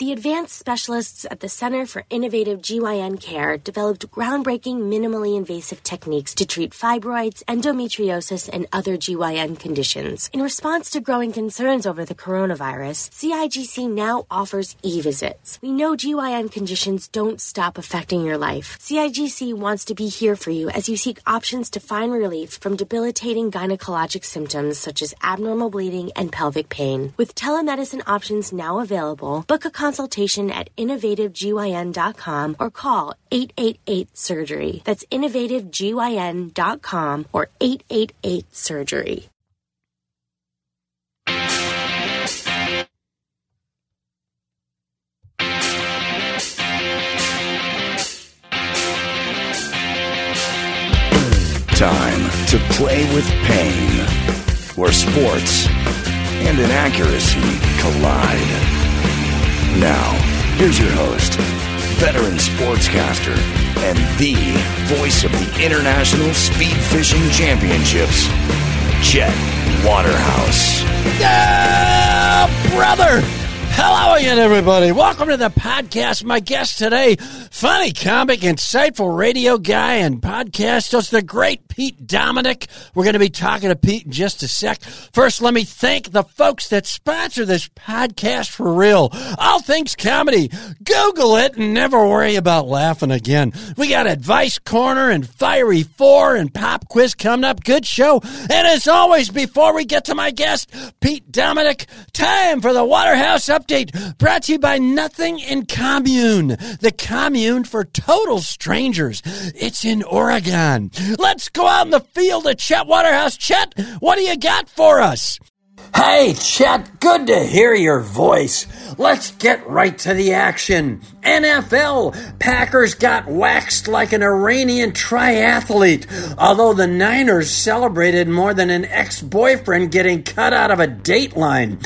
The advanced specialists at the Center for Innovative GYN Care developed groundbreaking minimally invasive techniques to treat fibroids, endometriosis, and other GYN conditions. In response to growing concerns over the coronavirus, CIGC now offers e-visits. We know GYN conditions don't stop affecting your life. CIGC wants to be here for you as you seek options to find relief from debilitating gynecologic symptoms such as abnormal bleeding and pelvic pain. With telemedicine options now available, book a consultation at innovativegyn.com or call 888 surgery. That's innovativegyn.com or 888 surgery. Time to play with pain, where sports and inaccuracy collide. Now, here's your host, veteran sportscaster, and the voice of the International Speed Fishing Championships, Chet Waterhouse. Yeah, brother! Hello again, everybody. Welcome to the podcast. My guest today, funny comic, insightful radio guy, and podcast host, the great Pete Dominick. We're going to be talking to Pete in just a sec. First, let me thank the folks that sponsor this podcast for real. All things comedy. Google it and never worry about laughing again. We got Advice Corner and Fiery Four and Pop Quiz coming up. Good show. And as always, before we get to my guest, Pete Dominick, time for the Waterhouse Update brought to you by Nothing in Commune, the commune for total strangers. It's in Oregon. Let's go out in the field at Chet Waterhouse. Chet, what do you got for us? Hey, Chet, good to hear your voice. Let's get right to the action. NFL, Packers got waxed like an Iranian triathlete, although the Niners celebrated more than an ex boyfriend getting cut out of a dateline.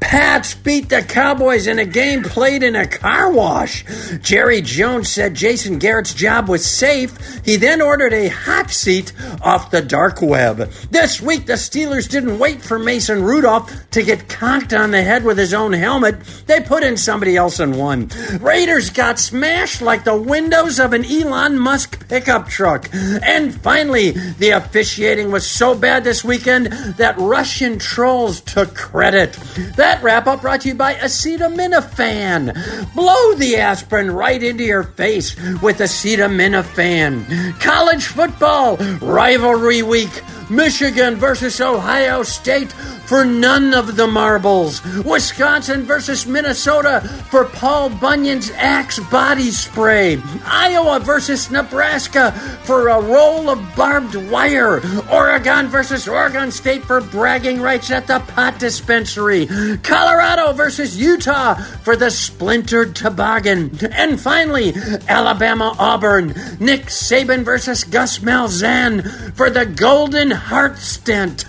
Pats beat the Cowboys in a game played in a car wash. Jerry Jones said Jason Garrett's job was safe. He then ordered a hot seat off the dark web. This week, the Steelers didn't wait for Mason Rudolph to get conked on the head with his own helmet. They put in somebody else and won. Raiders got smashed like the windows of an Elon Musk pickup truck. And finally, the officiating was so bad this weekend that Russian trolls took credit. That wrap up brought to you by acetaminophen. Blow the aspirin right into your face with acetaminophen. College football, rivalry week. Michigan versus Ohio State for none of the marbles. Wisconsin versus Minnesota for Paul Bunyan's Axe body spray. Iowa versus Nebraska for a roll of barbed wire. Oregon versus Oregon State for bragging rights at the pot dispensary. Colorado versus Utah for the splintered toboggan. And finally, Alabama Auburn. Nick Saban versus Gus Malzahn for the golden heart stent.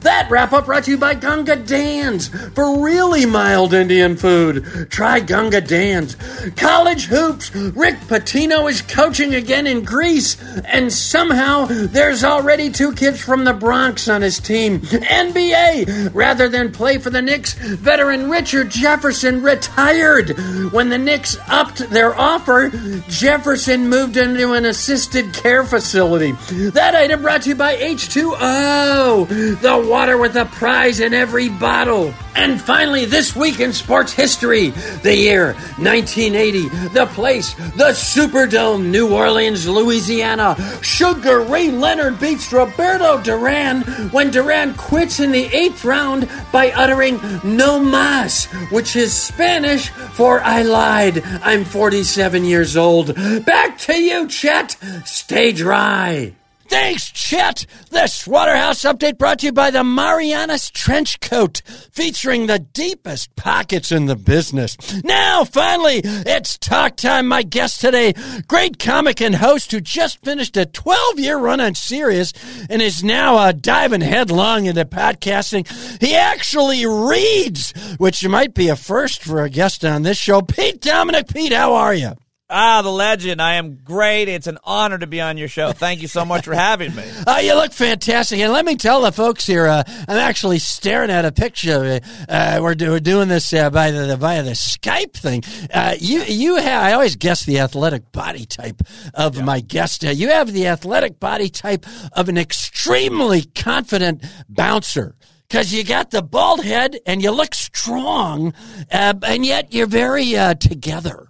That wrap up brought to you by Gunga Dan's for really mild Indian food. Try Gunga Dan's. College hoops. Rick Pitino is coaching again in Greece, and somehow there's already two kids from the Bronx on his team. NBA. Rather than play for the Knicks, veteran Richard Jefferson retired. When the Knicks upped their offer, Jefferson moved into an assisted care facility. That item brought to you by H2O. The water with a prize in every bottle. And finally, this week in sports history, the year 1980, the place, the Superdome, New Orleans, Louisiana. Sugar Ray Leonard beats Roberto Duran when Duran quits in the eighth round by uttering no mas, which is Spanish for I lied. I'm 47 years old. Back to you, Chet. Stay dry. Thanks, Chet. This Waterhouse update brought to you by the Marianas Trench Coat, featuring the deepest pockets in the business. Now, finally, it's talk time. My guest today, great comic and host who just finished a 12 year run on Sirius and is now uh, diving headlong into podcasting. He actually reads, which might be a first for a guest on this show. Pete Dominick, Pete, how are you? Ah, the legend. I am great. It's an honor to be on your show. Thank you so much for having me. Uh, you look fantastic. And let me tell the folks here, uh, I'm actually staring at a picture. Uh, we're, do, we're doing this uh, by the, via the Skype thing. Uh, you you have, I always guess the athletic body type of yeah. my guest. Uh, you have the athletic body type of an extremely confident bouncer because you got the bald head and you look strong, uh, and yet you're very uh, together.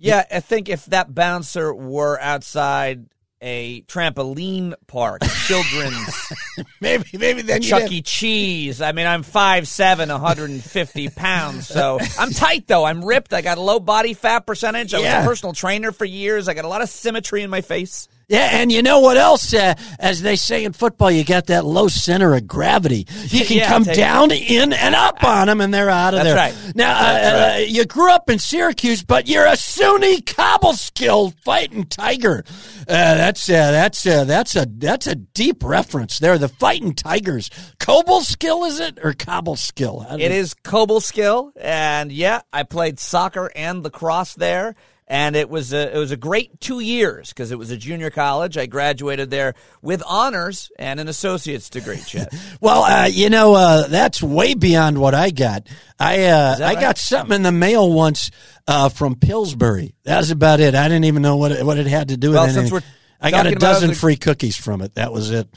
Yeah, I think if that bouncer were outside a trampoline park, children's maybe maybe then Chuck E. Cheese. I mean, I'm 5'7", 150 pounds, so I'm tight though. I'm ripped. I got a low body fat percentage. I yeah. was a personal trainer for years. I got a lot of symmetry in my face. Yeah, and you know what else? Uh, as they say in football, you got that low center of gravity. You can yeah, come down, in, and up on them, and they're out of That's there. Right. Now, uh, right. Uh, you grew up in Syracuse, but you're a SUNY Cobleskill fighting tiger. Uh, that's uh, that's uh, that's a that's a deep reference there. The fighting tigers, Cobleskill is it or Cobleskill? It is Cobleskill, and yeah, I played soccer and lacrosse there and it was a, it was a great two years because it was a junior college. I graduated there with honors and an associate's degree. Chet. well, uh, you know uh, that's way beyond what I got. I uh, I right? got something in the mail once uh, from Pillsbury. That was about it. I didn't even know what it, what it had to do well, with anything. I got a dozen free cookies from it. That was it.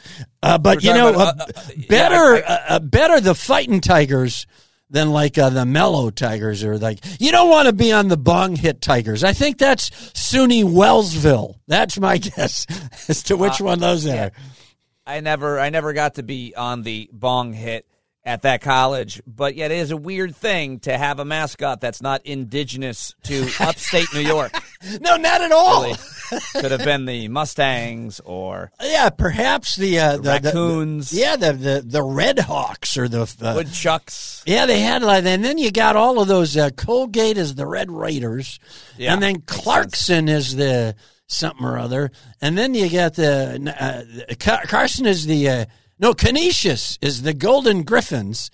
Uh, but you know, about, uh, better yeah, I, I, better the fighting tigers than like uh, the mellow tigers or like you don't want to be on the bong hit tigers. I think that's SUNY Wellsville. That's my guess as to which uh, one those yeah. are. I never I never got to be on the bong hit at that college, but yet it is a weird thing to have a mascot that's not indigenous to upstate New York. no, not at all. Really. Could have been the Mustangs or yeah, perhaps the, uh, the, raccoons. The, yeah, the, the the Red Hawks or the uh, woodchucks. Yeah, they had like, and then you got all of those. Uh, Colgate is the Red Raiders, yeah, and then Clarkson is the something or other, and then you got the uh, Carson is the uh, no, Canisius is the Golden Griffins.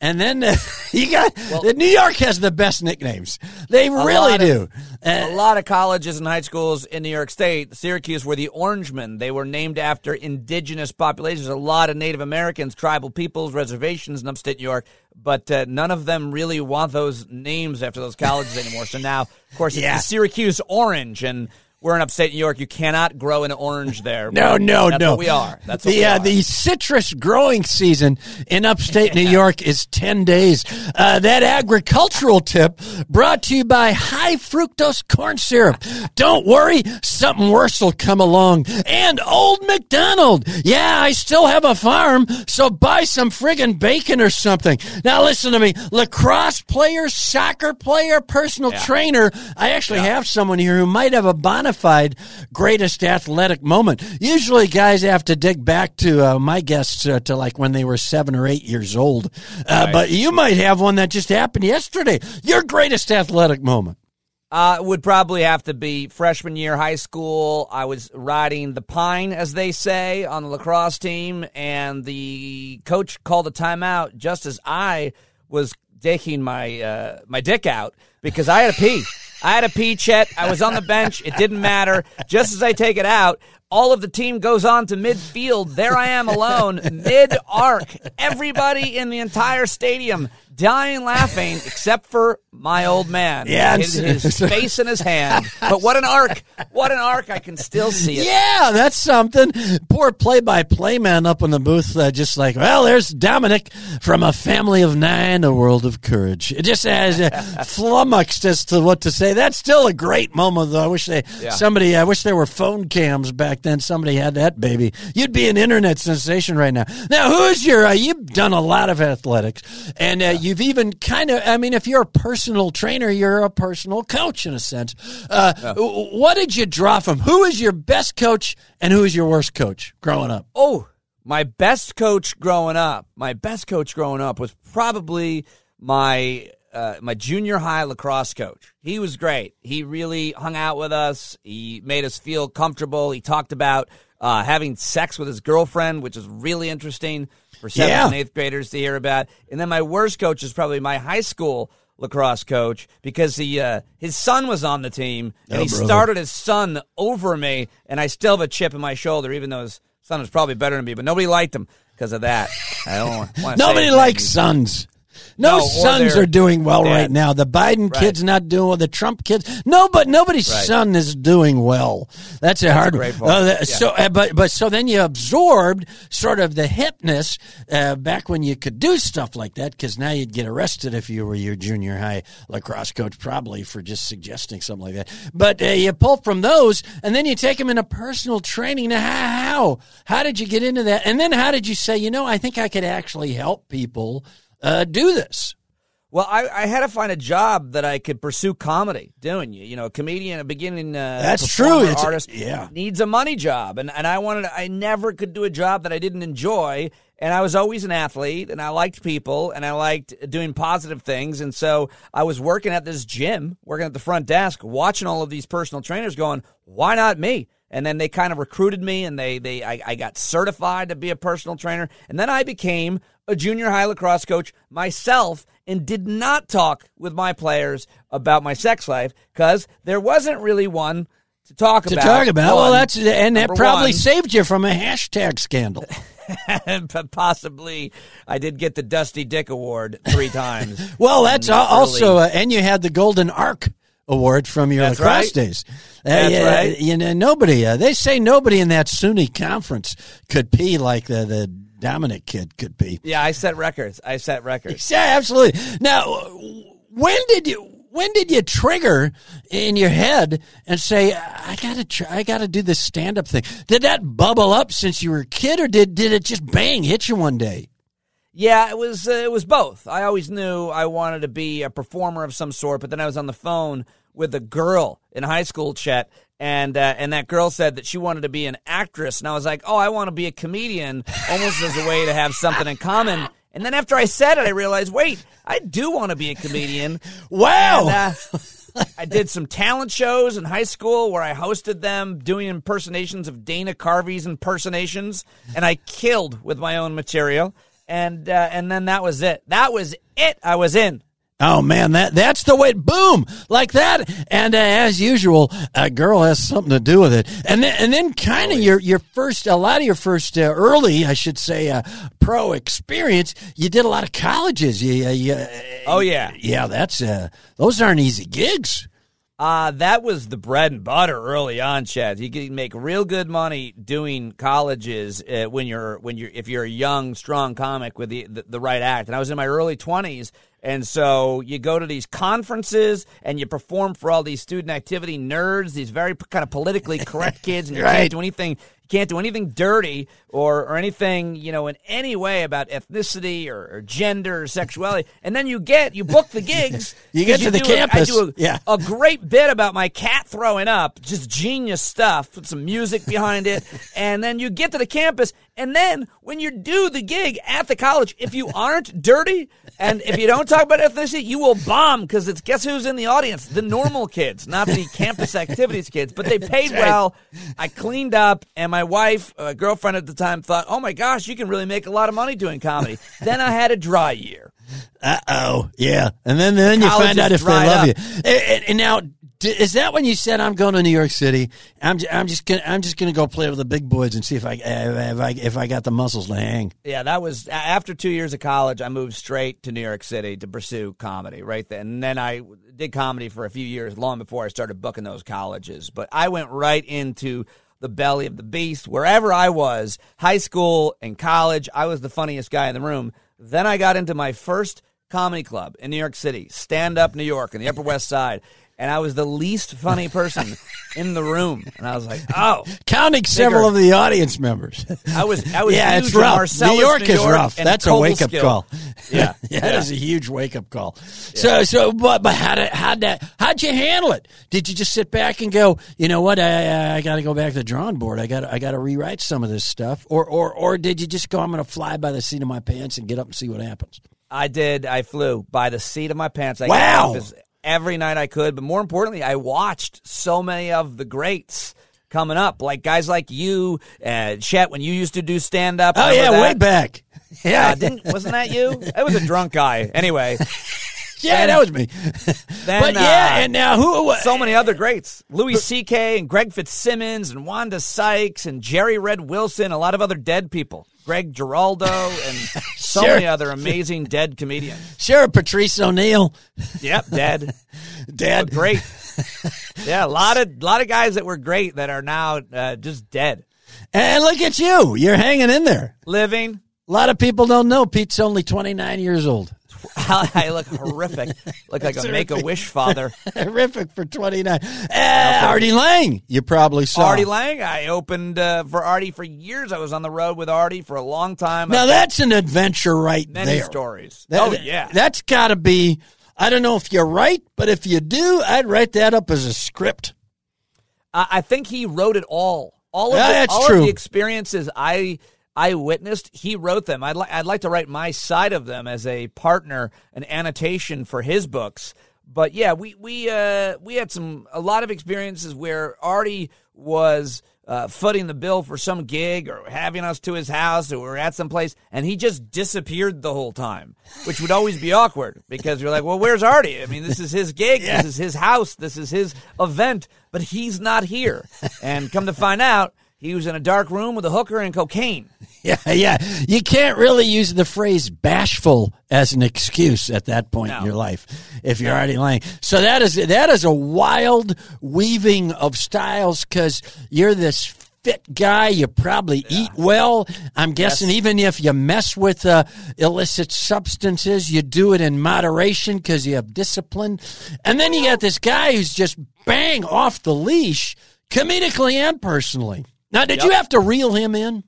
And then uh, you got well, New York has the best nicknames. They really do. Of, uh, a lot of colleges and high schools in New York State, Syracuse were the Orangemen. They were named after indigenous populations. A lot of Native Americans, tribal peoples, reservations in upstate New York, but uh, none of them really want those names after those colleges anymore. So now, of course, it's yeah. the Syracuse Orange and we're in upstate New York. You cannot grow an orange there. no, no, That's no. We are. That's the uh, the citrus growing season in upstate New York is ten days. Uh, that agricultural tip brought to you by high fructose corn syrup. Don't worry, something worse will come along. And Old McDonald. Yeah, I still have a farm, so buy some friggin' bacon or something. Now listen to me, lacrosse player, soccer player, personal yeah. trainer. I actually yeah. have someone here who might have a bonnet greatest athletic moment. Usually, guys have to dig back to uh, my guests uh, to like when they were seven or eight years old. Uh, right. But you might have one that just happened yesterday. Your greatest athletic moment. Uh, would probably have to be freshman year high school. I was riding the pine, as they say, on the lacrosse team, and the coach called a timeout just as I was taking my uh, my dick out because I had to pee. I had a pee, Chet. I was on the bench. It didn't matter. Just as I take it out, all of the team goes on to midfield. There I am alone, mid arc. Everybody in the entire stadium dying laughing, except for my old man. Yeah, his, his face in his hand. But what an arc! What an arc! I can still see it. Yeah, that's something. Poor play-by-play man up in the booth, uh, just like, well, there's Dominick from a family of nine, a world of courage. It just has uh, flummoxed as to what to say. That's still a great moment, though. I wish they yeah. somebody. I wish there were phone cams back then. Somebody had that baby. You'd be an internet sensation right now. Now, who is your? Uh, you've done a lot of athletics, and uh, yeah. you've even kind of. I mean, if you're a personal trainer, you're a personal coach in a sense. Uh, yeah. What did you draw from? Who is your best coach and who is your worst coach growing up? Oh, my best coach growing up, my best coach growing up was probably my uh, my junior high lacrosse coach. He was great. He really hung out with us. He made us feel comfortable. He talked about uh, having sex with his girlfriend, which is really interesting for seventh yeah. and eighth graders to hear about. And then my worst coach is probably my high school lacrosse coach because he uh, his son was on the team and Oh, he brother. started his son over me, and I still have a chip in my shoulder, even though his son was probably better than me. But nobody liked him because of that. I don't want. to Nobody likes sons. No, No, sons are doing well dad. right now. The Biden Right. kids not doing well. The Trump kids, no, but nobody's Right. son is doing well. That's a hard great one. Uh, Yeah. So, uh, but but so then you absorbed sort of the hipness uh, back when you could do stuff like that because now you'd get arrested if you were your junior high lacrosse coach, probably for just suggesting something like that. But uh, you pull from those, and then you take them into personal training. Now, how how did you get into that? And then how did you say, you know, I think I could actually help people uh, do this? Well, I, I had to find a job that I could pursue comedy doing. You, you know, a comedian, a beginning uh, That's true. It's a- yeah. needs a money job, and and I wanted. I never could do a job that I didn't enjoy, and I was always an athlete, and I liked people, and I liked doing positive things, and so I was working at this gym, working at the front desk, watching all of these personal trainers, going, "Why not me?" And then they kind of recruited me, and they they I, I got certified to be a personal trainer, and then I became a junior high lacrosse coach myself and did not talk with my players about my sex life because there wasn't really one to talk To about. talk about, well, that's and that probably one. saved you from a hashtag scandal. but possibly I did get the Dusty Dick Award three times. Well, that's also, uh, and you had the Golden Arc Award from your That's lacrosse right. days. Uh, That's yeah, right. You know, nobody. Uh, they say nobody in that SUNY conference could pee like the the Dominick kid could pee. yeah, I set records. I set records. Yeah, absolutely. Now, when did you? When did you trigger in your head and say, "I gotta, try, I gotta do this stand-up thing"? Did that bubble up since you were a kid, or did did it just bang hit you one day? Yeah, it was uh, it was both. I always knew I wanted to be a performer of some sort, but then I was on the phone with a girl in high school, Chet, and uh, and that girl said that she wanted to be an actress, and I was like, oh, I want to be a comedian, almost as a way to have something in common. And then after I said it, I realized, wait, I do want to be a comedian. Wow. And, uh, I did some talent shows in high school where I hosted them doing impersonations of Dana Carvey's impersonations, and I killed with my own material. And uh, and then that was it. That was it. I was in. Oh man, that that's the way. Boom, like that. And uh, as usual, a girl has something to do with it. And then and then kind of your your first, a lot of your first uh, early, I should say, uh, pro experience. You did a lot of colleges. You, uh, you, uh, Oh yeah. yeah. That's uh, those aren't easy gigs. Uh, that was the bread and butter early on, Chad. You can make real good money doing colleges uh, when you're when you're if you're a young, strong comic with the, the the right act. And I was in my early twenties, and so you go to these conferences and you perform for all these student activity nerds, these very p- kind of politically correct kids, and you Right. can't do anything. You can't do anything dirty or, or anything, you know, in any way about ethnicity or, or gender or sexuality. And then you get, you book the gigs. You get to the do campus. I do a, Yeah. a great bit about my cat throwing up, just genius stuff, with some music behind it. And then you get to the campus, and then when you do the gig at the college, if you aren't dirty and if you don't talk about ethnicity, you will bomb because it's guess who's in the audience? The normal kids, not the campus activities kids. But they paid well. I cleaned up, and my wife, a girlfriend at the time, thought, "Oh my gosh, you can really make a lot of money doing comedy." then I had a dry year. Uh oh, yeah. And then then you College find out if they love up. you. And, and- and now, is that when you said I'm going to New York City? I'm j- I'm just gonna I'm just gonna go play with the big boys and see if I if I if I got the muscles to hang. Yeah, that was after two years of college. I moved straight to New York City to pursue comedy right then. And then I did comedy for a few years, long before I started booking those colleges. But I went right into the belly of the beast wherever I was, high school and college. I was the funniest guy in the room. Then I got into my first comedy club in New York City, Stand Up New York, in the Upper West Side. And I was the least funny person in the room. And I was like, oh, Counting several of the audience members. I was, I was yeah, it's rough. Marcellus, New York is York, rough. That's a wake up call. Yeah, yeah, that is a huge wake up call. So, so, but, but how did how that how'd you handle it? Did you just sit back and go, you know what, I I got to go back to the drawing board. I got I got to rewrite some of this stuff, or or or did you just go, I'm going to fly by the seat of my pants and get up and see what happens? I did. I flew by the seat of my pants. I Wow. Got up as- every night I could, but more importantly, I watched so many of the greats coming up, like guys like you, uh, Chet, when you used to do stand up. Oh yeah, way back. Yeah, Uh, wasn't that you? I was a drunk guy. Anyway, yeah, And that was me. Then, but yeah, uh, and now who? so many other greats. Louis C.K. and Greg Fitzsimmons and Wanda Sykes and Gerry Red Wilson, a lot of other dead people. Greg Giraldo and so Sure. many other amazing dead comedians. Sure, Patrice O'Neal, Yep, dead. Dad. But great. Yeah, a lot of lot of guys that were great that are now uh, just dead. And look at you, you're hanging in there. Living. A lot of people don't know Pete's only 29 years old. I look horrific. Look like a make a wish father. Horrific for 29. Uh, Artie Lange, you probably saw. Artie Lange. I opened uh, for Artie for years. I was on the road with Artie for a long time. Now I've that's an adventure right many there. stories. That- oh yeah. That's got to be. I don't know if you're right, but if you do, I'd write that up as a script. I I think he wrote it all. All of, Yeah, the, that's all true. of the experiences I I witnessed, he wrote them. I'd, li- I'd like to write my side of them as a partner, an annotation for his books. But yeah, we we uh, we had some a lot of experiences where Artie was uh, footing the bill for some gig or having us to his house or we were at some place, and he just disappeared the whole time, which would always be awkward because you're like, well, where's Artie? I mean, this is his gig, this is his house, this is his event, but he's not here. And come to find out, he was in a dark room with a hooker and cocaine. Yeah, yeah. You can't really use the phrase bashful as an excuse at that point in your life if you're already lying. So that is that is a wild weaving of styles because you're this fit guy. You probably eat well. I'm guessing even if you mess with uh, illicit substances, you do it in moderation because you have discipline. And then you got this guy who's just bang off the leash, comedically and personally. Now, did you have to reel him in?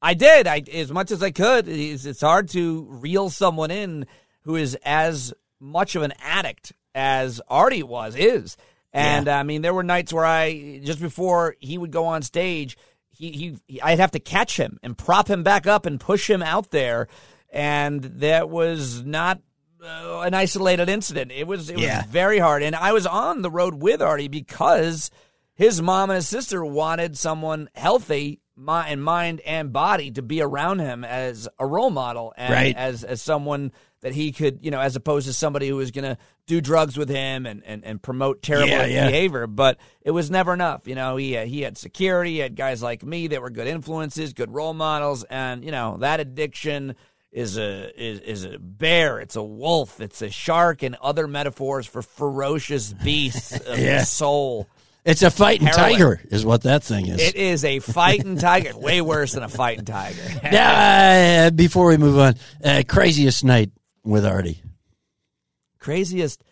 I did. I as much as I could. It's, it's hard to reel someone in who is as much of an addict as Artie was is. And I mean, there were nights where I just before he would go on stage, he, he he- I'd have to catch him and prop him back up and push him out there, and that was not. Uh, an isolated incident. It was it Yeah. was very hard, and I was on the road with Artie because his mom and his sister wanted someone healthy in mind and body to be around him as a role model and Right. as as someone that he could you know as opposed to somebody who was going to do drugs with him and, and, and promote terrible Yeah, yeah. behavior but it was never enough you know he had, he had security he had guys like me that were good influences good role models and you know that addiction is a is, is a bear it's a wolf it's a shark and other metaphors for ferocious beasts of Yeah. the soul It's a fighting Heroin. tiger, is what that thing is. it is a fighting tiger. Way worse than a fighting tiger. now, uh, before we move on, uh, craziest night with Artie. Craziest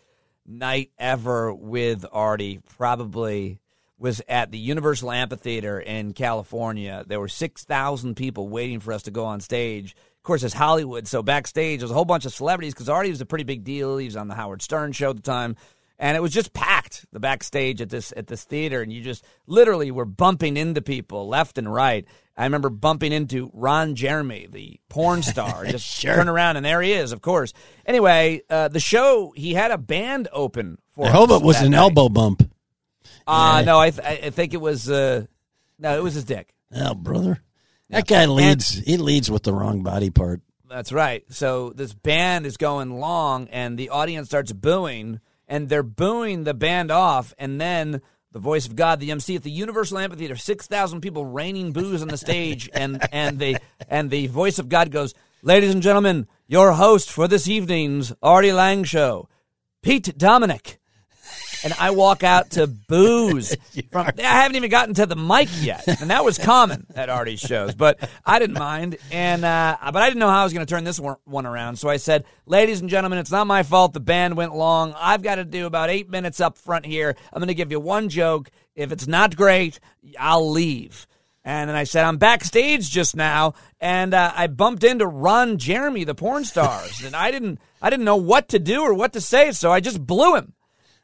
night ever with Artie probably was at the Universal Amphitheater in California. There were 6,000 people waiting for us to go on stage. Of course, it's Hollywood, so backstage there was a whole bunch of celebrities because Artie was a pretty big deal. He was on the Howard Stern show at the time. And it was just packed, the backstage at this at this theater, and you just literally were bumping into people left and right. I remember bumping into Ron Jeremy, the porn star. Just Sure. turn around, and there he is, of course. Anyway, uh, the show he had a band open for. I hope it was an night. elbow bump. Uh, no, I, th- I think it was. Uh, no, it was his dick. Oh, brother. That guy leads. he leads with the wrong body part. That's right. So this band is going long, and the audience starts booing, and they're booing the band off, and then the voice of God, the MC at the Universal Amphitheater, six thousand people raining boos on the stage, and and the and the voice of God goes, "Ladies and gentlemen, your host for this evening's Artie Lange show, Pete Dominick." And I walk out to booze. From, I haven't even gotten to the mic yet, and that was common at Artie's shows. But I didn't mind, and uh, but I didn't know how I was going to turn this one, around. So I said, "Ladies and gentlemen, it's not my fault. The band went long. I've got to do about eight minutes up front here. I'm going to give you one joke. If it's not great, I'll leave." And then I said, I'm backstage just now, and uh, I bumped into Ron Jeremy, the porn stars, and I didn't, I didn't know what to do or what to say, so I just blew him.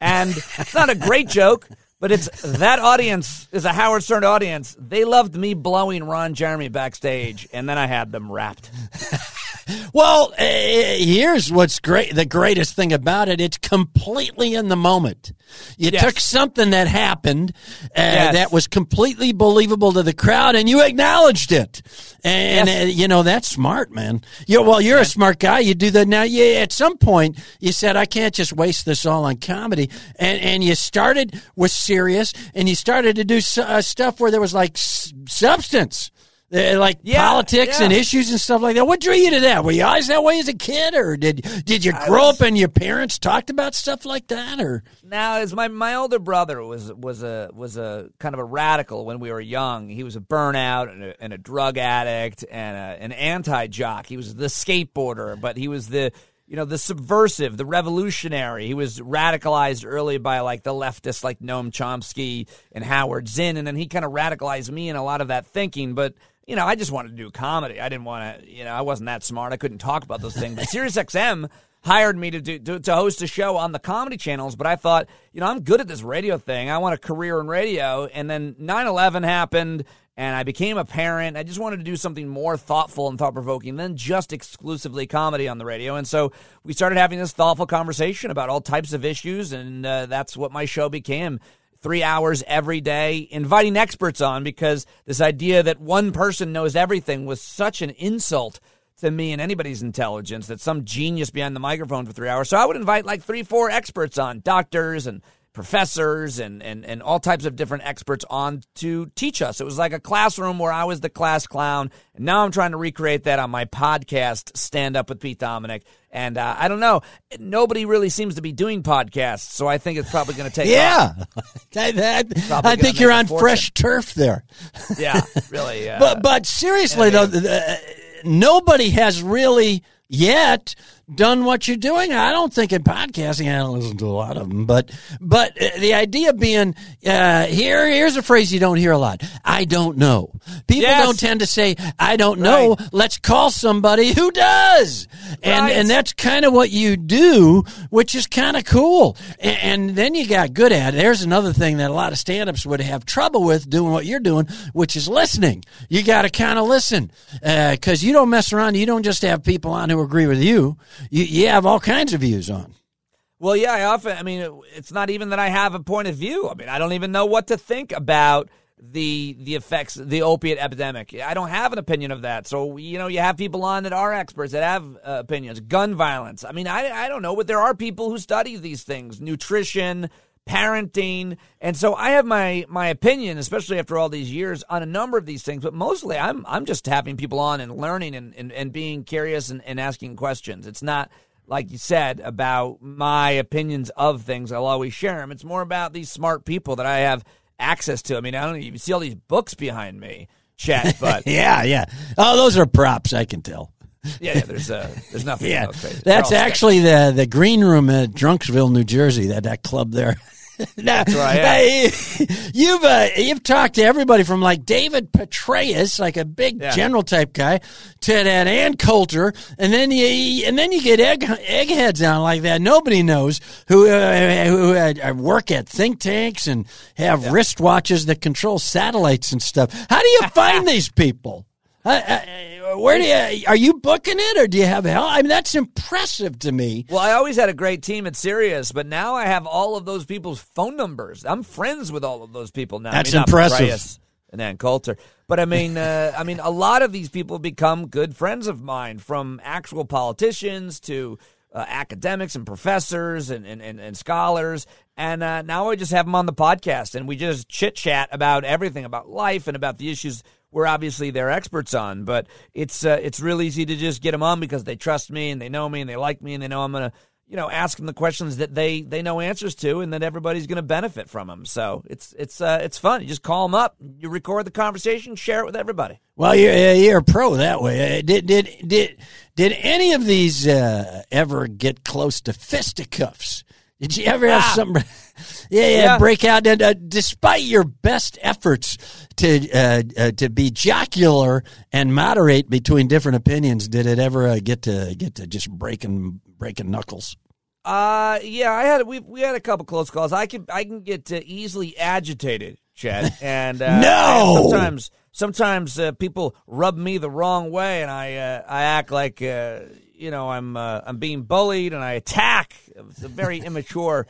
And it's not a great joke, but it's that audience is a Howard Stern audience. They loved me blowing Ron Jeremy backstage, and then I had them wrapped. Well, uh, here's what's great. The greatest thing about it, it's completely in the moment. You Yes. took something that happened uh, Yes. that was completely believable to the crowd, and you acknowledged it. And Yes. uh, you know that's smart, man. You well, you're a smart guy. You do that now. Yeah, at some point you said I can't just waste this all on comedy, and and you started with Sirius, and you started to do uh, stuff where there was like s- substance. Uh, like Yeah, politics yeah. and issues and stuff like that. What drew you to that? Were you always that way as a kid, or did did you grow up and your parents talked about stuff like that? Or Now, as my my older brother was was a was a kind of a radical when we were young. He was a burnout and a, and a drug addict and a, an anti jock. He was the skateboarder, but he was the you know the subversive, the revolutionary. He was radicalized early by like the leftists like Noam Chomsky and Howard Zinn, and then he kind of radicalized me in a lot of that thinking. But you know, I just wanted to do comedy. I didn't want to, you know, I wasn't that smart. I couldn't talk about those things. But SiriusXM hired me to do to, to host a show on the comedy channels, but I thought, you know, I'm good at this radio thing. I want a career in radio. And then 9/11 happened and I became a parent. I just wanted to do something more thoughtful and thought provoking than just exclusively comedy on the radio. And so we started having this thoughtful conversation about all types of issues, and uh, that's what my show became. Three hours every day, inviting experts on because this idea that one person knows everything was such an insult to me and anybody's intelligence that some genius behind the microphone for three hours. So I would invite like three, four experts on, doctors and professors and, and, and all types of different experts on to teach us. It was like a classroom where I was the class clown. And now I'm trying to recreate that on my podcast, Stand Up with Pete Dominick. And uh, I don't know, nobody really seems to be doing podcasts. So I think it's probably going to take off. yeah, I, that- I think you're on fortune. fresh turf there. Yeah, really. Uh, But but seriously though, uh, nobody has really yet done what you're doing. I don't think in podcasting. I don't listen to a lot of them, but but uh, the idea being uh, here here's a phrase you don't hear a lot. I don't know. People Yes. don't tend to say I don't know. Let's call somebody who does, and Right. and that's kind of what you do, which is kind of cool. And, and then you got good at. it. There's another thing that a lot of stand-ups would have trouble with doing what you're doing, which is listening. You got to kind of listen because you don't mess around. You don't just have people on who agree with you. You, you have all kinds of views on. Well, yeah, I often, I mean, it- it's not even that I have a point of view. I mean, I don't even know what to think about the the effects, the opiate epidemic. I don't have an opinion of that. So, you know, you have people on that are experts that have uh, opinions. Gun violence. I mean, I, I don't know, but there are people who study these things, nutrition, parenting. And so I have my my opinion, especially after all these years, on a number of these things. But mostly I'm I'm just having people on and learning and, and, and being curious and, and asking questions. It's not like you said about my opinions of things. I'll always share them. It's more about these smart people that I have access to. I mean, I don't even see all these books behind me, Chet, but Yeah, yeah. Oh, those are props. I can tell. yeah, yeah, there's uh, there's nothing. Yeah, that's actually the the green room at Drunksville, New Jersey. That that club there. That's right, you've uh, you've talked to everybody from like David Petraeus, like a big Yeah. general type guy, to that Ann Coulter, and then you and then you get egg eggheads on like that. Nobody knows who uh, who uh, work at think tanks and have wristwatches that control satellites and stuff. How do you find these people? Uh, uh, where do you are you booking it or do you have help? I mean, that's impressive to me. Well, I always had a great team at Sirius, but now I have all of those people's phone numbers. I'm friends with all of those people now. That's I mean, impressive. And Ann Coulter, but I mean, uh, I mean, a lot of these people become good friends of mine, from actual politicians to uh, academics and professors and, and, and, and scholars. And uh, now I just have them on the podcast, and we just chit chat about everything about life and about the issues we're obviously they're experts on. But it's uh, it's real easy to just get them on because they trust me and they know me and they like me and they know I'm gonna you know ask them the questions that they they know answers to and that everybody's gonna benefit from them. So it's it's uh, it's fun. You just call them up, you record the conversation, share it with everybody. Well, you're uh, you're a pro that way. Uh, Did did did did any of these uh, ever get close to fisticuffs? Did you ever have Ah. something? Yeah, yeah, Yeah. break out. And uh, despite your best efforts to uh, uh, to be jocular and moderate between different opinions, did it ever uh, get to get to just breaking breaking knuckles? Uh, yeah, I had we we had a couple close calls. I can I can get uh, easily agitated, Chad, and uh, No! and sometimes sometimes uh, people rub me the wrong way, and I uh, I act like uh, you know I'm uh, I'm being bullied, and I attack. It's a very immature.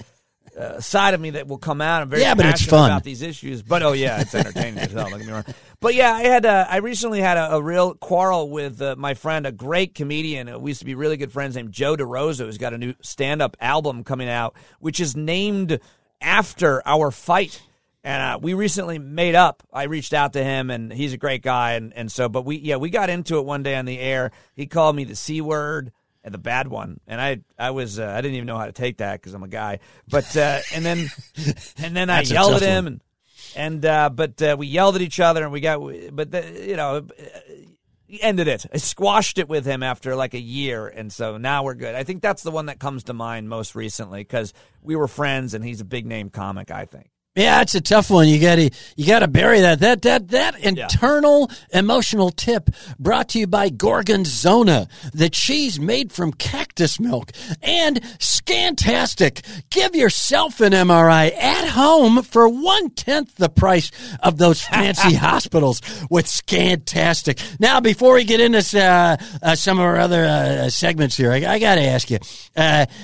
Uh, side of me that will come out. I'm very Yeah, but it's passionate fun. about these issues. But oh yeah, it's entertaining as hell. Don't get me wrong. But yeah, I had a, I recently had a, a real quarrel with uh, my friend, a great comedian. uh, We used to be really good friends named Joe DeRosa, who's got a new stand-up album coming out, which is named after our fight. And uh, we recently made up. I reached out to him, and he's a great guy. And, and so, but we yeah, we got into it one day on the air. He called me the c word and the bad one, and I I was uh, I didn't even know how to take that because I'm a guy. But uh, and then and then I yelled at him one. and and uh, but uh, we yelled at each other and we got but the, you know he ended it I squashed it with him after like a year and so now we're good i think that's the one that comes to mind most recently because we were friends and he's a big name comic i think Yeah, it's a tough one. You got to you got to bury that. That that that internal emotional tip brought to you by Gorgonzona, the cheese made from cactus milk, and Scantastic. Give yourself an MRI at home for one tenth the price of those fancy hospitals with Scantastic. Now, before we get into uh, uh, some of our other uh, segments here, I, I got to ask you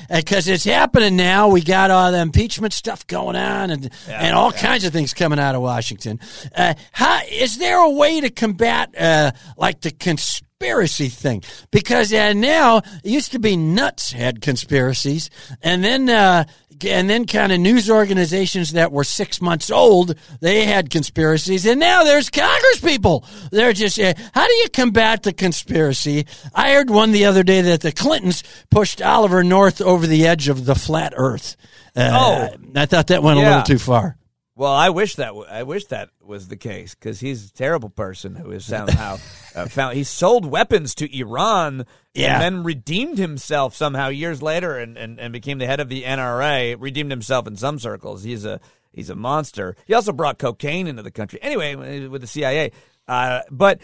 because it's happening now. We got all the impeachment stuff going on, and and all kinds of things coming out of Washington. Uh, how is there a way to combat uh, like the conspiracy thing? Because uh, now it used to be nuts had conspiracies, and then. Uh, and then kind of news organizations that were six months old, they had conspiracies. And now there's Congress people. They're just, uh, how do you combat the conspiracy? I heard one the other day that the Clintons pushed Oliver North over the edge of the flat earth. Uh, Oh. I thought that went a little too far. Well i wish that w- i wish that was the case because he's a terrible person who is somehow uh, found he sold weapons to iran Yeah. and then redeemed himself somehow years later and, and, and became the head of the NRA. Redeemed himself in some circles. He's a he's a monster. He also brought cocaine into the country. Anyway, with the CIA. Uh, but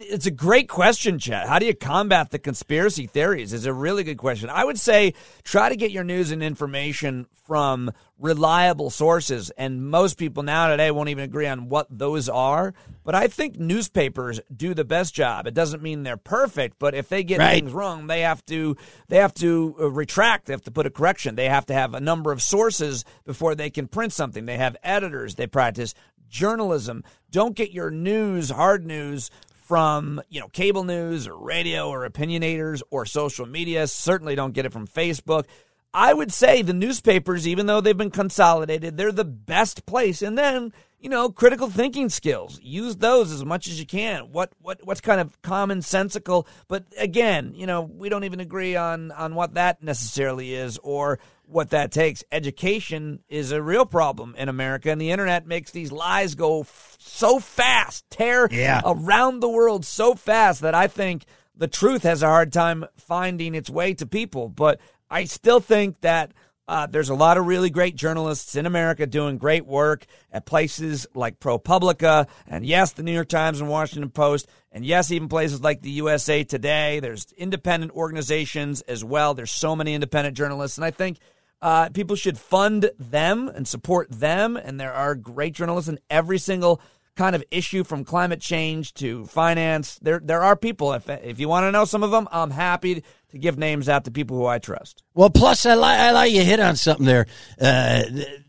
it's a great question, Chad. How do you combat the conspiracy theories? Is a really good question. I would say try to get your news and information from reliable sources. And most people now today won't even agree on what those are. But I think newspapers do the best job. It doesn't mean they're perfect, but if they get Right. things wrong, they have to they have to uh, retract. They have to put a correction. They have to have a number of sources before they can print something. They have editors. They practice journalism. Don't get your news, hard news, from you know cable news or radio or opinionators or social media. Certainly don't get it from Facebook. I would say the newspapers, even though they've been consolidated, they're the best place. And then you know critical thinking skills. Use those as much as you can. What what what's kind of commonsensical, but again, you know we don't even agree on on what that necessarily is or what that takes. Education is a real problem in America, and the internet makes these lies go f- so fast, tear Yeah. around the world so fast that I think the truth has a hard time finding its way to people. But I still think that uh, there's a lot of really great journalists in America doing great work at places like ProPublica, and yes, the New York Times and Washington Post, and yes, even places like the USA Today. There's independent organizations as well. There's so many independent journalists, and I think uh, people should fund them and support them. And there are great journalists in every single kind of issue, from climate change to finance. There, there are people. If if you want to know some of them, I'm happy to give names out to people who I trust. Well, plus I like I like you hit on something there. Uh,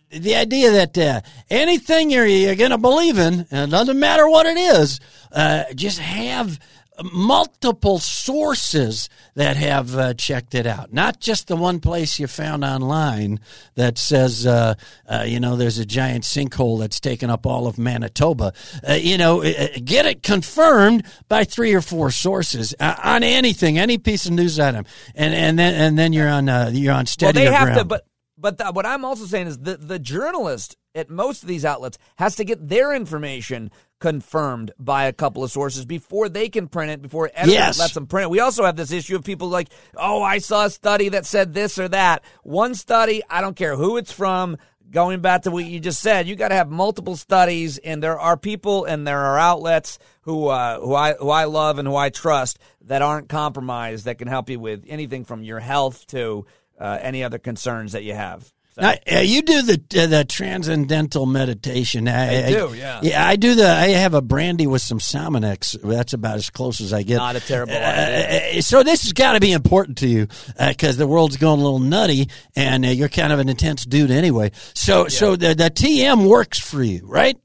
the, idea that uh, anything you're, you're going to believe in, and it doesn't matter what it is, uh, just have multiple sources that have uh, checked it out. Not just the one place you found online that says, uh, uh, you know, there's a giant sinkhole that's taken up all of Manitoba. Uh, you know, uh, get it confirmed by three or four sources uh, on anything, any piece of news item, and and then and then you're on uh, you're on Well, steady they have ground. to, but but the, what I'm also saying is the the journalist at most of these outlets has to get their information confirmed by a couple of sources before they can print it. Before editor Yes. lets them print it. We also have this issue of people like, oh, I saw a study that said this or that. One study, I don't care who it's from. Going back to what you just said, you got to have multiple studies, and there are people and there are outlets who uh, who I who I love and who I trust that aren't compromised that can help you with anything from your health to uh, any other concerns that you have. So. Now, uh, you do the uh, the transcendental meditation. I, I do, yeah. Yeah, I do the. I have a brandy with some Salmonex. That's about as close as I get. Not a terrible Uh, idea. uh, so this has got to be important to you because the world's going a little nutty, and uh, you're kind of an intense dude anyway. So, so the the TM works for you, right?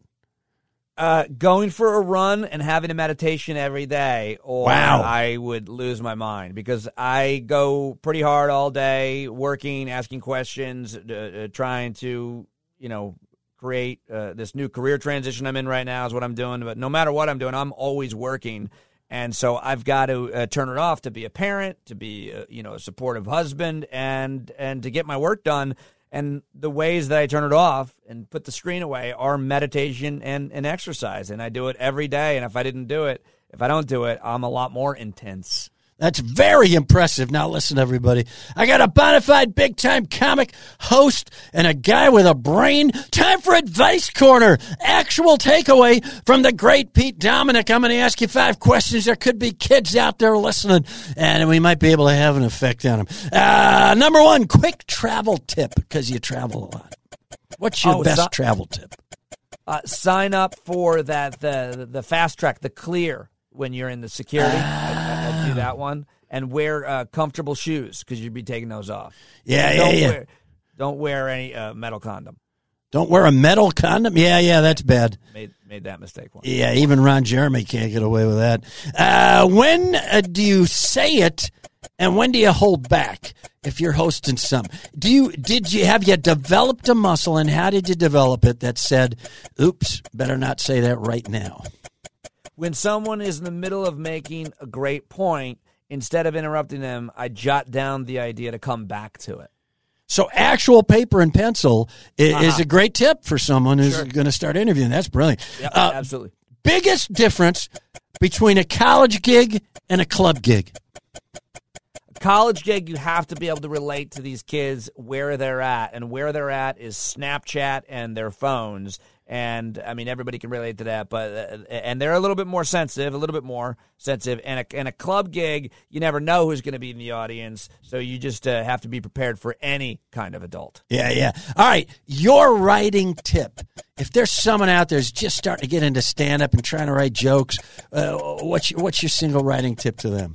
Uh, going for a run and having a meditation every day, or Wow. I would lose my mind because I go pretty hard all day, working, asking questions, uh, uh, trying to, you know, create uh, this new career transition I'm in right now is what I'm doing. But no matter what I'm doing, I'm always working, and so I've got to uh, turn it off to be a parent, to be, uh, you know, a supportive husband, and and to get my work done. And the ways that I turn it off and put the screen away are meditation and, and exercise. And I do it every day. And if I didn't do it, if I don't do it, I'm a lot more intense. That's very impressive. Now, listen, everybody. I got a bona fide big time comic host and a guy with a brain. Time for Advice Corner. Actual takeaway from the great Pete Dominick. I'm going to ask you five questions. There could be kids out there listening, and we might be able to have an effect on them. Uh, number one, quick travel tip because you travel a lot. What's your Oh, best travel tip? Uh, sign up for that the the fast track, the clear when you're in the security. I do that one and wear uh, comfortable shoes because you'd be taking those off. Yeah, don't yeah, yeah. Wear, don't wear any uh, metal condom. Don't wear a metal condom. Yeah, yeah, that's bad. Made made that mistake once. Yeah, even Ron Jeremy can't get away with that. Uh, when uh, do you say it, and when do you hold back? If you're hosting some, do you did you have you developed a muscle, and how did you develop it that said, "Oops, better not say that right now"? When someone is in the middle of making a great point, instead of interrupting them, I jot down the idea to come back to it. So, actual paper and pencil is Uh-huh. a great tip for someone who's Sure. going to start interviewing. That's brilliant. Yep, Uh, absolutely. biggest difference between a college gig and a club gig. College gig, you have to be able to relate to these kids where they're at, and where they're at is Snapchat and their phones. And I mean, everybody can relate to that, but uh, and they're a little bit more sensitive, a little bit more sensitive. And a, and a club gig, you never know who's going to be in the audience, so you just uh, have to be prepared for any kind of adult. Yeah, yeah. All right, your writing tip. If there's someone out there who's just starting to get into stand up and trying to write jokes, uh, what's your, what's your single writing tip to them?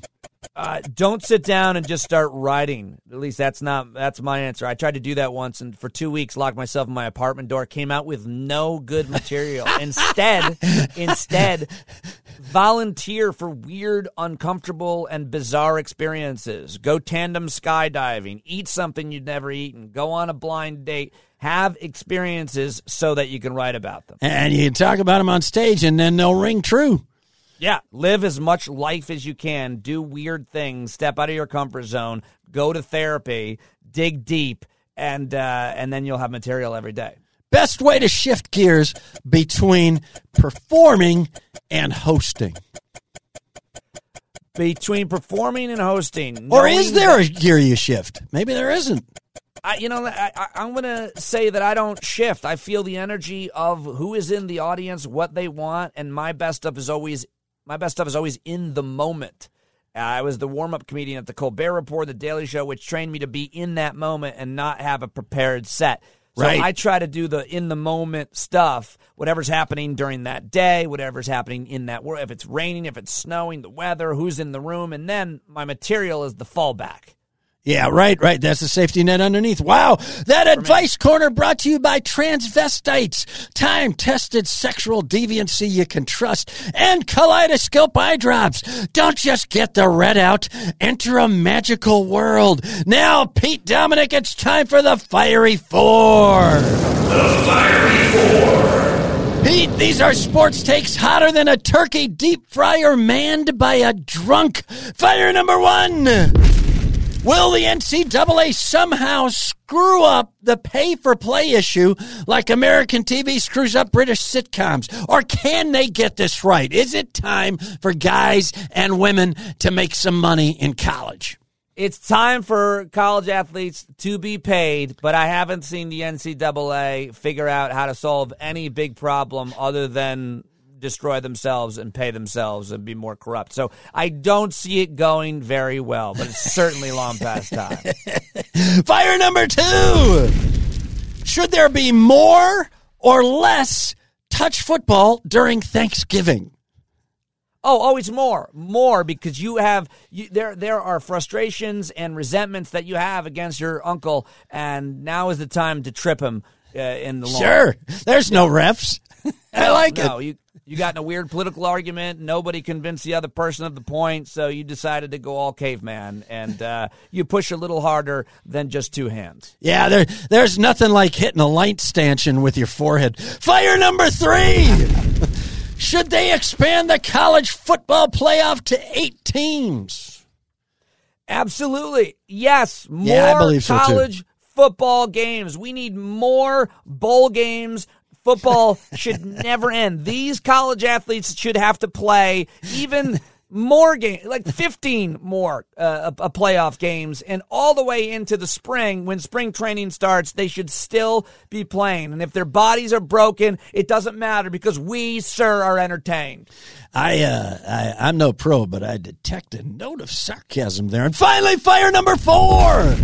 Uh, don't sit down and just start writing. At least that's not that's my answer. I tried to do that once, and for two weeks, locked myself in my apartment door. Came out with no good material. instead, instead, volunteer for weird, uncomfortable, and bizarre experiences. Go tandem skydiving. Eat something you'd never eaten. Go on a blind date. Have experiences so that you can write about them. And you can talk about them on stage, and then they'll ring true. Yeah, live as much life as you can. Do weird things. Step out of your comfort zone. Go to therapy. Dig deep, and uh, and then you'll have material every day. Best way to shift gears between performing and hosting. Between performing and hosting, Or is there a gear you shift? Maybe there isn't. I, you know, I, I, I'm going to say that I don't shift. I feel the energy of who is in the audience, what they want, and my best stuff is always my best stuff is always in the moment. I was the warm up comedian at the Colbert Report, the Daily Show, which trained me to be in that moment and not have a prepared set. So Right. I try to do the in the moment stuff, whatever's happening during that day, whatever's happening in that world. If it's raining, if it's snowing, the weather, who's in the room, and then my material is the fallback. Yeah, right, right. That's the safety net underneath. Wow. That advice corner brought to you by transvestites, time tested sexual deviancy you can trust, and kaleidoscope eye drops. Don't just get the red out. Enter a magical world. Now, Pete Dominick, it's time for the Fiery Four. The Fiery Four. Pete, these are sports takes hotter than a turkey deep fryer manned by a drunk. Fire number one. Will the NCAA somehow screw up the pay for play issue like American TV screws up British sitcoms? Or can they get this right? Is it time for guys and women to make some money in college? It's time for college athletes to be paid, but I haven't seen the NCAA figure out how to solve any big problem other than destroy themselves and pay themselves and be more corrupt. So I don't see it going very well, but it's certainly long past time. Fire number two. Should there be more or less touch football during Thanksgiving? Oh, oh always more, more because you have you, there. There are frustrations and resentments that you have against your uncle, and now is the time to trip him uh, in the lawn. Sure. There's no refs. I like no, it. you you got in a weird political argument. Nobody convinced the other person of the point, so you decided to go all caveman, and uh, you push a little harder than just two hands. Yeah, there, there's nothing like hitting a light stanchion with your forehead. Fire number three. Should they expand the college football playoff to eight teams? Absolutely. Yes. More Yeah, I believe so, too. college football games. We need more bowl games. Football should never end. These college athletes should have to play even more games, like 15 more uh, uh, playoff games, and all the way into the spring when spring training starts, they should still be playing. And if their bodies are broken, it doesn't matter because we, sir, are entertained. I, uh, I, I'm no pro, but I detect a note of sarcasm there. And finally, fire number four.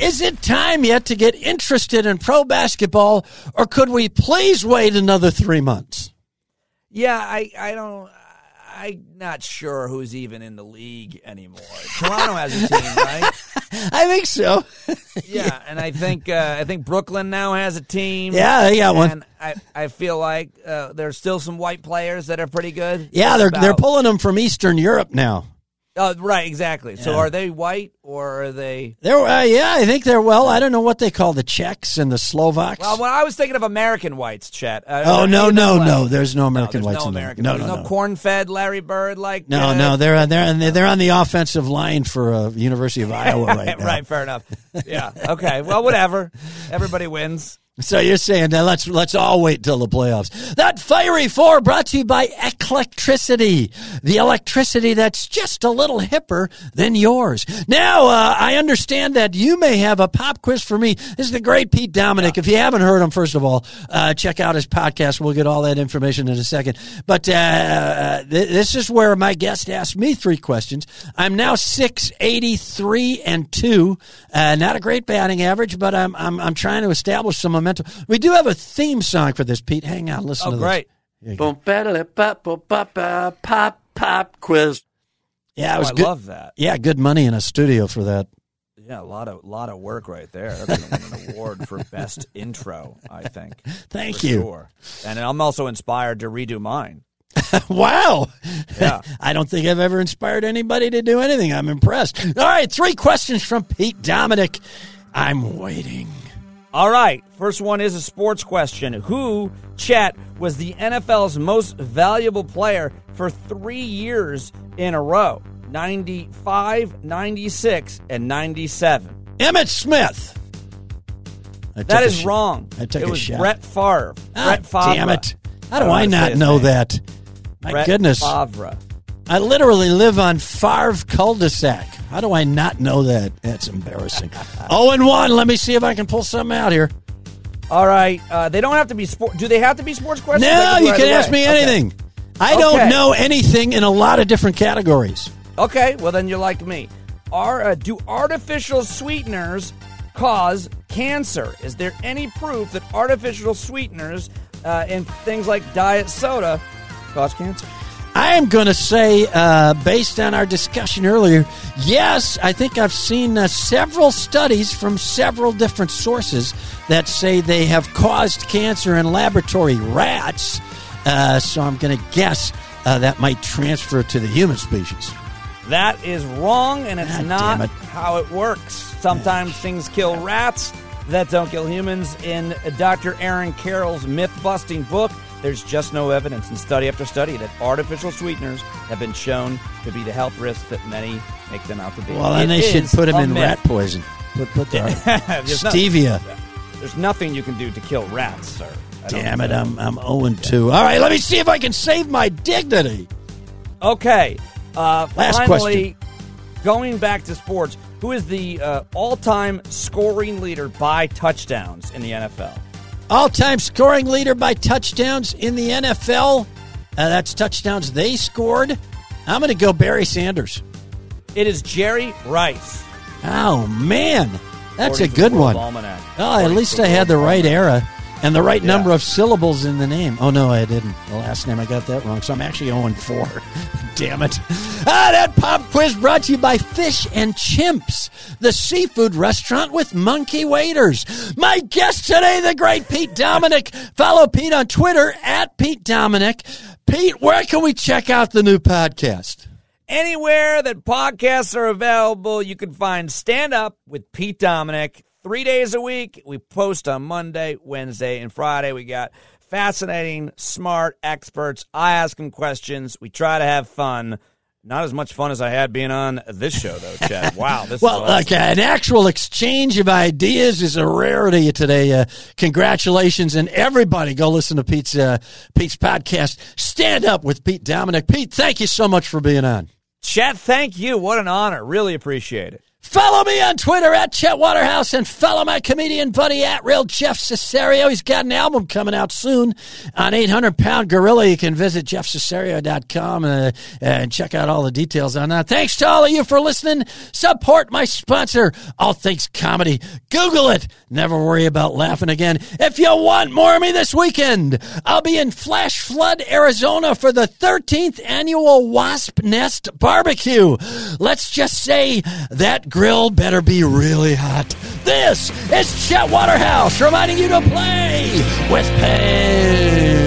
Is it time yet to get interested in pro basketball, or could we please wait another three months? Yeah, I, I don't. I'm not sure who's even in the league anymore. Toronto has a team, right? I think so. Yeah, and I think uh, I think Brooklyn now has a team. Yeah, they got one. And I, I feel like uh, there's still some white players that are pretty good. Yeah, they're they're pulling them from Eastern Europe now. Oh, right, exactly. So Yeah. are they white or are they? They're uh, yeah, I think they're well. I don't know what they call the Czechs and the Slovaks. Well, when I was thinking of American whites, Chet. Uh, oh no, no, no! There's no American there's whites no in there. American. No, no, no, no. corn-fed Larry Bird like. No, uh, no, they're they're on the, they're on the offensive line for uh, University of Iowa right now. right, fair enough. Yeah. Okay. Well, whatever. Everybody wins. So you're saying that let's let's all wait till the playoffs. That fiery four brought to you by Electricity, the electricity that's just a little hipper than yours. Now uh, I understand that you may have a pop quiz for me. This is the great Pete Dominick. If you haven't heard him, first of all, uh, check out his podcast. We'll get all that information in a second. But uh, th- this is where my guest asked me three questions. I'm now six eighty three and two. Uh, not a great batting average, but I'm I'm I'm trying to establish some momentum. We do have a theme song for this, Pete. Hang on, listen Oh, to this. great. Boom, ba pop, pop, pop, pop, pop quiz. Yeah, it Oh, was I good. love that. Yeah, good money in a studio for that. Yeah, a lot of lot of work right there. That's going to win an award for best intro, I think. Thank you. Sure. And I'm also inspired to redo mine. Wow. Yeah. I don't think I've ever inspired anybody to do anything. I'm impressed. All right, three questions from Pete Dominick. I'm waiting. All right. First one is a sports question. Who, Chet, was the NFL's most valuable player for three years in a row? 95, 96, and 97. Emmitt Smith. I That is sh- wrong. I took it a was shot. Brett Favre. Ah, Brett Favre. Damn it. How do I wanna not know that? My Brett goodness. Favre. I literally live on Favre cul-de-sac. How do I not know that? That's embarrassing. oh and one. Let me see if I can pull something out here. All right. Uh, they don't have to be sport. Do they have to be sports questions? No, do you can ask me Okay. anything. I don't Okay. know anything in a lot of different categories. Okay, well then you're like me. Are uh, do artificial sweeteners cause cancer? Is there any proof that artificial sweeteners uh, in things like diet soda cause cancer? I am going to say, uh, based on our discussion earlier, yes, I think I've seen uh, several studies from several different sources that say they have caused cancer in laboratory rats. Uh, so I'm going to guess uh, that might transfer to the human species. That is wrong, and it's God not it. how it works. Sometimes things kill rats that don't kill humans. In Dr. Aaron Carroll's myth busting book, there's just no evidence in study after study that artificial sweeteners have been shown to be the health risks that many make them out to be. Well, then It they should put them in myth. rat poison. Put, put the no- stevia. There's nothing you can do to kill rats, sir. Damn it. I'm I'm 0 2. All right, let me see if I can save my dignity. Okay. Uh, Last finally, going back to sports, who is the uh, all-time scoring leader by touchdowns in the NFL? All time scoring leader by touchdowns in the NFL. Uh, that's touchdowns they scored. I'm going to go Barry Sanders. It is Jerry Rice. Oh, man. That's a good one. Almanac. Oh, at least I had the right era and the right Yeah. number of syllables in the name. Oh, no, I didn't. The last name, I got that wrong. So I'm actually 0 4. Damn it. Ah, that pop quiz brought to you by Fish and Chimps, the seafood restaurant with monkey waiters. My guest today, the great Pete Dominick. Follow Pete on Twitter at Pete Dominick. Pete, where can we check out the new podcast? Anywhere that podcasts are available, you can find Stand Up with Pete Dominick three days a week. We post on Monday, Wednesday, and Friday. We got fascinating, smart experts. I ask them questions. We try to have fun. Not as much fun as I had being on this show, though, Chad. Wow, this Well, awesome. like an actual exchange of ideas is a rarity today. Uh, congratulations, and everybody go listen to Pete's uh, Pete's podcast. Stand up with Pete Dominick. Pete, thank you so much for being on. Chet, thank you. What an honor. Really appreciate it. Follow me on Twitter at Chet Waterhouse and follow my comedian buddy at Real Jeff Cesario. He's got an album coming out soon on 800 Pound Gorilla. You can visit jeffcesario.com uh, and check out all the details on that. Thanks to all of you for listening. Support my sponsor, All Things Comedy. Google it. Never worry about laughing again. If you want more of me this weekend, I'll be in Flash Flood, Arizona for the 13th annual Wasp Nest Barbecue. Let's just say that grill better be really hot. This is Chet Waterhouse reminding you to play with pain.